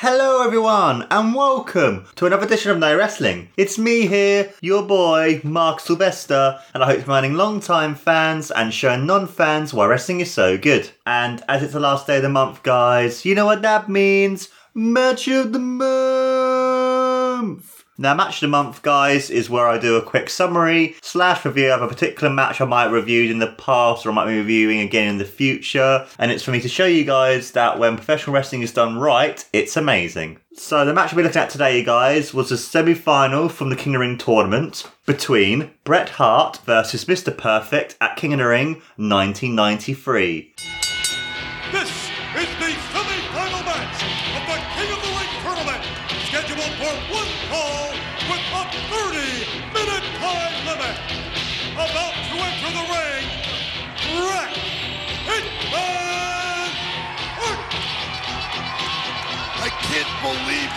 Hello, everyone, and welcome to another edition of No Wrestling. It's me here, your boy, Mark Sylvester, and I hope you're reminding long-time fans and showing non-fans why wrestling is so good. And as it's the last day of the month, guys, you know what that means? Match of the month! Now, match of the month, guys, is where I do a quick summary slash review of a particular match I might have reviewed in the past or I might be reviewing again in the future. And it's for me to show you guys that when professional wrestling is done right, it's amazing. So the match we're looking at today, guys, was a semi-final from the King of the Ring tournament between Bret Hart versus Mr. Perfect at King of the Ring 1993.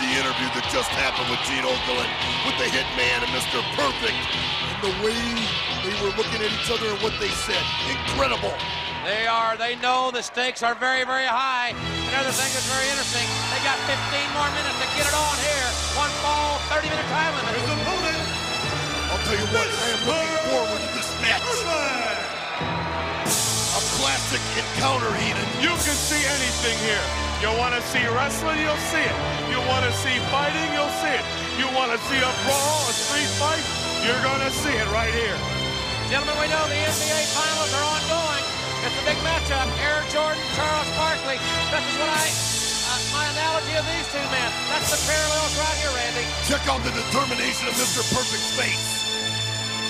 The interview that just happened with Gene Okerlund with the Hitman and Mr. Perfect. And the way they were looking at each other and what they said. Incredible. They are, they know the stakes are very, very high. Another thing that's very interesting, they got 15 more minutes to get it on here. One fall, 30 minute time limit. His opponent, I'll tell you what, I am looking forward to this match. Hitman. Classic encounter, Heenan. You can see anything here. You want to see wrestling, you'll see it. You want to see fighting, you'll see it. You want to see a brawl, a street fight, you're going to see it right here. Gentlemen, we know the NBA finals are ongoing. It's a big matchup. Air Jordan, Charles Barkley. This is what I, uh, my analogy of these two men. That's the parallels right here, Randy. Check out the determination of Mr. Perfect's face.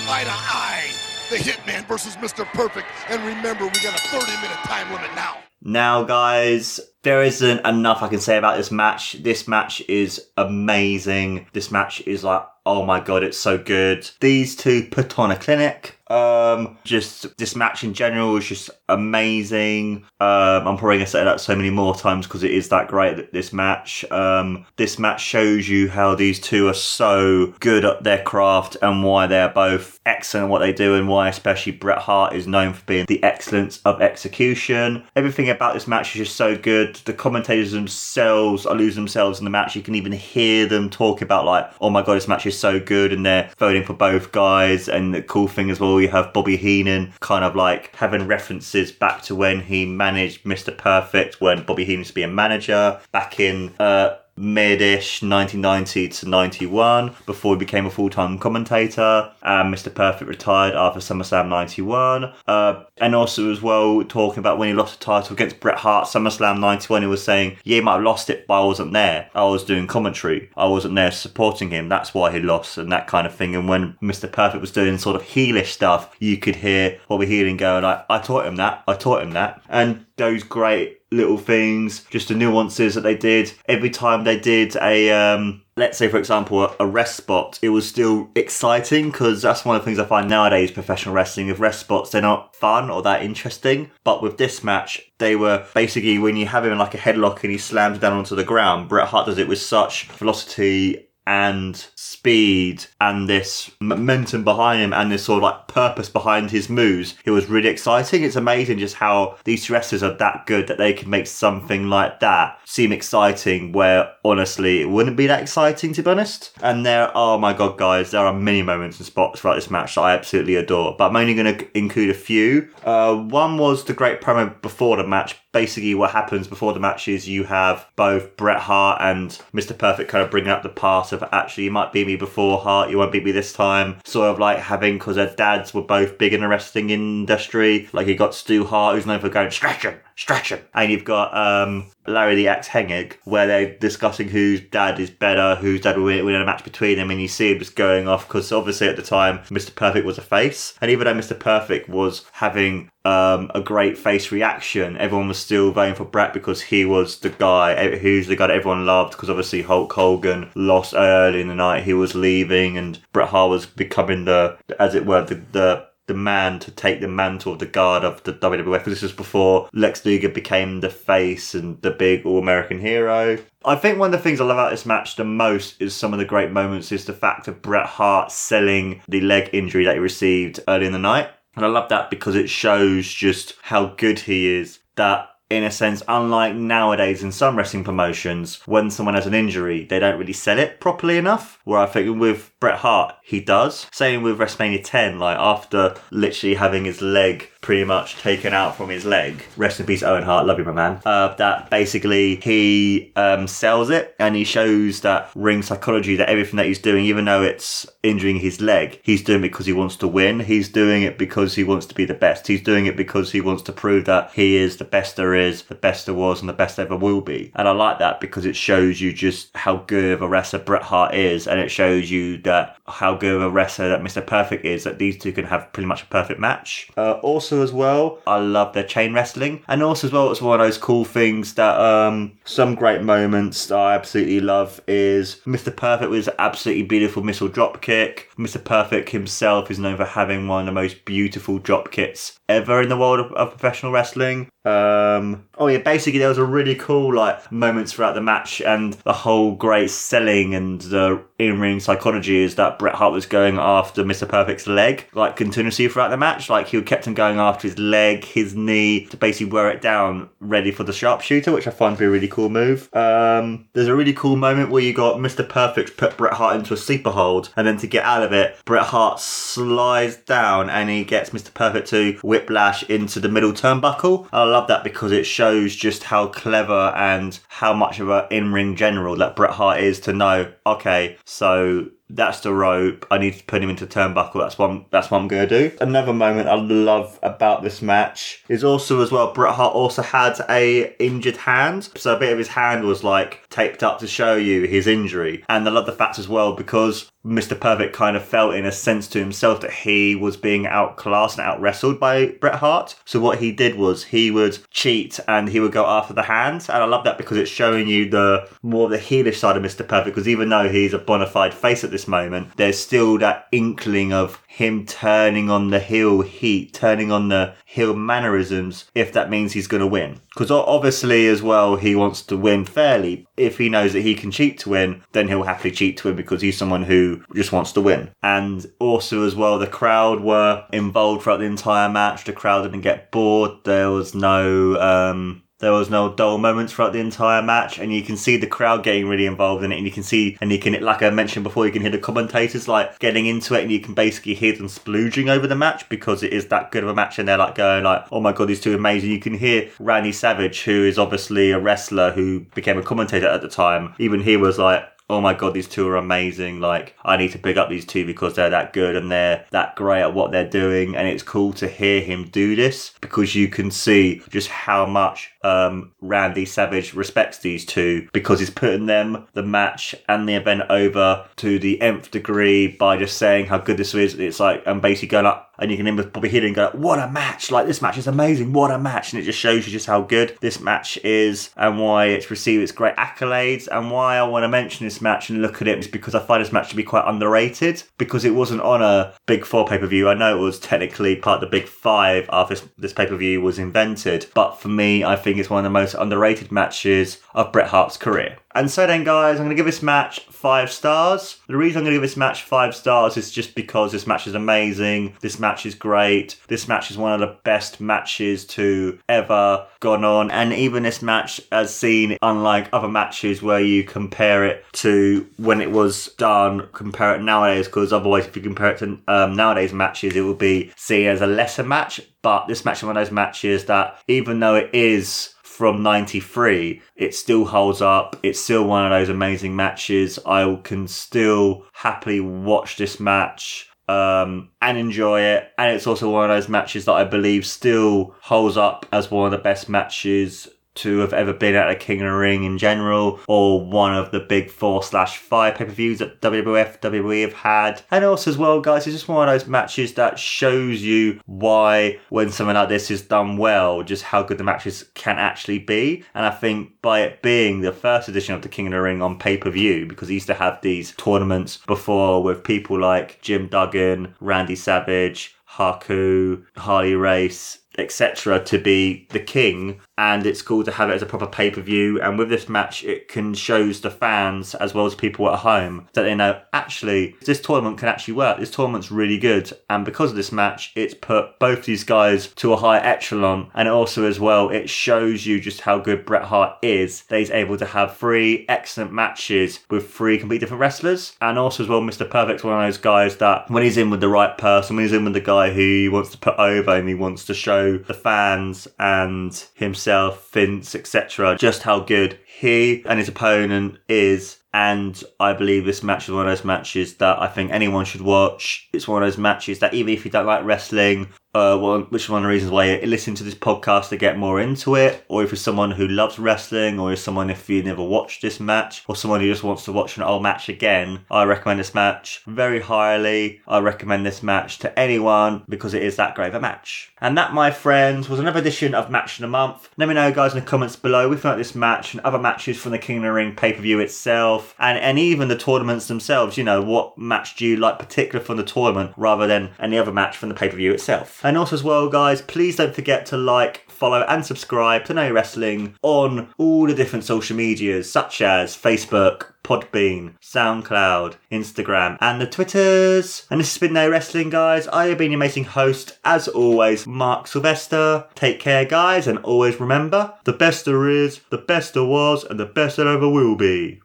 Eye to eye. The Hitman versus Mr. Perfect. And remember, we got a 30 minute time limit now. Now, guys, there isn't enough I can say about this match. This match is amazing. This match is like, oh my god, it's so good. These two put on a clinic. Um, just this match in general is just amazing. Um, I'm probably gonna say that so many more times because it is that great. This match, um, this match shows you how these two are so good at their craft and why they're both excellent at what they do and why especially Bret Hart is known for being the excellence of execution. Everything about this match is just so good. The commentators themselves are losing themselves in the match. You can even hear them talk about like, oh my god, this match is so good, and they're voting for both guys. And the cool thing as well, you have Bobby Heenan kind of like having references back to when he managed Mr. Perfect when Bobby Heenan used to be a manager back in uh mid-ish 1990 to 91 before he became a full-time commentator and Mr. Perfect retired after SummerSlam 91 uh, and also as well talking about when he lost the title against Bret Hart SummerSlam 91 he was saying yeah he might have lost it but I wasn't there. I was doing commentary. I wasn't there supporting him. That's why he lost and that kind of thing. And when Mr. Perfect was doing sort of heelish stuff you could hear Bobby Heenan going like I taught him that. I taught him that. And those great little things, just the nuances that they did. Every time they did a, um, let's say for example, a, a rest spot, it was still exciting because that's one of the things I find nowadays professional wrestling. With rest spots, they're not fun or that interesting. But with this match, they were basically when you have him in like a headlock and he slams down onto the ground. Bret Hart does it with such velocity and speed and this momentum behind him and this sort of like purpose behind his moves. It was really exciting. It's amazing just how these wrestlers are that good that they can make something like that seem exciting where honestly it wouldn't be that exciting to be honest. And there, oh my god, guys, there are many moments and spots throughout this match that I absolutely adore. But I'm only going to include a few. Uh, one was the great promo before the match basically what happens before the match is you have both Bret Hart and Mr. Perfect kind of bringing up the past of actually you might beat me before Hart, you won't beat me this time. Sort of like having because their dads were both big in the wrestling industry. Like you got Stu Hart who's known for going stretch him, stretch him, and you've got um, Larry the Axe Hennig where they're discussing whose dad is better, whose dad will win, win a match between them, and you see him just going off because obviously at the time Mr. Perfect was a face, and even though Mr. Perfect was having um, a great face reaction. Everyone was still voting for Bret because he was the guy, who's the guy that everyone loved because obviously Hulk Hogan lost early in the night. He was leaving and Bret Hart was becoming the, as it were, the, the the man to take the mantle of the guard of the WWF. This was before Lex Luger became the face and the big all American hero. I think one of the things I love about this match the most is some of the great moments is the fact of Bret Hart selling the leg injury that he received early in the night. And I love that because it shows just how good he is. That in a sense, unlike nowadays in some wrestling promotions, when someone has an injury, they don't really sell it properly enough. Where I think with Bret Hart, he does. Same with WrestleMania 10, like after literally having his leg pretty much taken out from his leg. Rest in peace, Owen Hart. Love you, my man. Uh, that basically he um, sells it and he shows that ring psychology that everything that he's doing, even though it's injuring his leg, he's doing it because he wants to win. He's doing it because he wants to be the best. He's doing it because he wants to prove that he is the best there is, the best there was, and the best ever will be. And I like that because it shows you just how good of a wrestler Bret Hart is, and it shows you that how good of a wrestler that Mr. Perfect is. That these two can have pretty much a perfect match. Uh, also, as well, I love their chain wrestling, and also as well, it's one of those cool things that um, some great moments that I absolutely love is Mr. Perfect was absolutely beautiful missile drop kick. Mr. Perfect himself is known for having one of the most beautiful drop kicks ever in the world of, of professional wrestling. Um, oh yeah, basically there was a really cool like moments throughout the match and the whole great selling and the in-ring psychology is that Bret Hart was going after Mr. Perfect's leg like continuously throughout the match. Like he kept on going after his leg, his knee to basically wear it down, ready for the sharpshooter, which I find to be a really cool move. Um, there's a really cool moment where you got Mr. Perfect put Bret Hart into a sleeper hold, and then to get out of it, Bret Hart slides down and he gets Mr. Perfect to whiplash into the middle turnbuckle. I love that because it shows just how clever and how much of an in-ring general that Bret Hart is to know. Okay, so that's the rope. I need to put him into turnbuckle. That's what I'm, that's what I'm to do. Another moment I love about this match is also as well. Bret Hart also had a injured hand, so a bit of his hand was like taped up to show you his injury. And I love the fact as well because Mr. Perfect kind of felt in a sense to himself that he was being outclassed and out wrestled by Bret Hart. So what he did was he would cheat and he would go after the hands. And I love that because it's showing you the more the heelish side of Mr. Perfect. Because even though he's a bona fide face at this moment, there's still that inkling of him turning on the heel heat, turning on the heel mannerisms, if that means he's going to win. Because obviously, as well, he wants to win fairly. If he knows that he can cheat to win, then he'll happily cheat to win because he's someone who just wants to win. And also, as well, the crowd were involved throughout the entire match. The crowd didn't get bored. There was no um, there was no dull moments throughout the entire match, and you can see the crowd getting really involved in it, and you can see, and you can, like I mentioned before, you can hear the commentators like getting into it, and you can basically hear them splooging over the match because it is that good of a match, and they're like going like, "Oh my god, these two are amazing." You can hear Randy Savage, who is obviously a wrestler who became a commentator at the time, even he was like, oh my god, these two are amazing. Like, I need to pick up these two because they're that good and they're that great at what they're doing. And it's cool to hear him do this because you can see just how much um, Randy Savage respects these two because he's putting them, the match, and the event over to the nth degree by just saying how good this is. It's like, and basically going up, and you can hear Bobby Heenan go, What a match! Like, this match is amazing. What a match! And it just shows you just how good this match is and why it's received its great accolades and why I want to mention this match and look at it is because I find this match to be quite underrated because it wasn't on a big four pay per view. I know it was technically part of the big five after this, this pay per view was invented, but for me, I think it's one of the most underrated matches of Bret Hart's career. And so then, guys, I'm going to give this match five stars. The reason I'm going to give this match five stars is just because this match is amazing. This match is great. This match is one of the best matches to ever gone on. And even this match, as seen, unlike other matches where you compare it to when it was done, compare it nowadays, because otherwise, if you compare it to um, nowadays matches, it would be seen as a lesser match. But this match is one of those matches that, even though it is from 93 it still holds up. It's still one of those amazing matches. I can still happily watch this match um, and enjoy it. And it's also one of those matches that i believe still holds up as one of the best matches to have ever been at a King of the Ring in general, or one of the big four slash five pay per views that WWF, WWE have had. And also, as well, guys, it's just one of those matches that shows you why, when something like this is done well, just how good the matches can actually be. And I think by it being the first edition of the King of the Ring on pay per view, because he used to have these tournaments before with people like Jim Duggan, Randy Savage, Haku, Harley Race, etc., to be the king and it's cool to have it as a proper pay per view. And with this match, it can shows the fans as well as people at home that they know actually this tournament can actually work. This tournament's really good, and because of this match, it's put both these guys to a high echelon, and also as well, it shows you just how good Bret Hart is. That he's able to have three excellent matches with three completely different wrestlers, and also as well, Mr. Perfect's one of those guys that when he's in with the right person, when he's in with the guy who he wants to put over and he wants to show the fans and himself, Vince, etc., just how good he and his opponent is. And I believe this match is one of those matches that I think anyone should watch. It's one of those matches that even if you don't like wrestling, uh, one, which is one of the reasons why you listen to this podcast to get more into it, or if you're someone who loves wrestling, or if someone if you never watched this match, or someone who just wants to watch an old match again, I recommend this match very highly. I recommend this match to anyone because it is that great of a match. And that, my friends, was another edition of Match in a Month. Let me know, guys, in the comments below. We found this match and other matches from the King of the Ring pay per view itself, and and even the tournaments themselves. You know, what match do you like particular from the tournament rather than any other match from the pay per view itself? And also, as well, guys, please don't forget to like, follow, and subscribe to Know Wrestling on all the different social medias, such as Facebook, Podbean, SoundCloud, Instagram, and the Twitters. And this has been No Wrestling, guys. I have been your amazing host, as always, Mark Sylvester. Take care, guys, and always remember the best there is, the best there was, and the best there ever will be.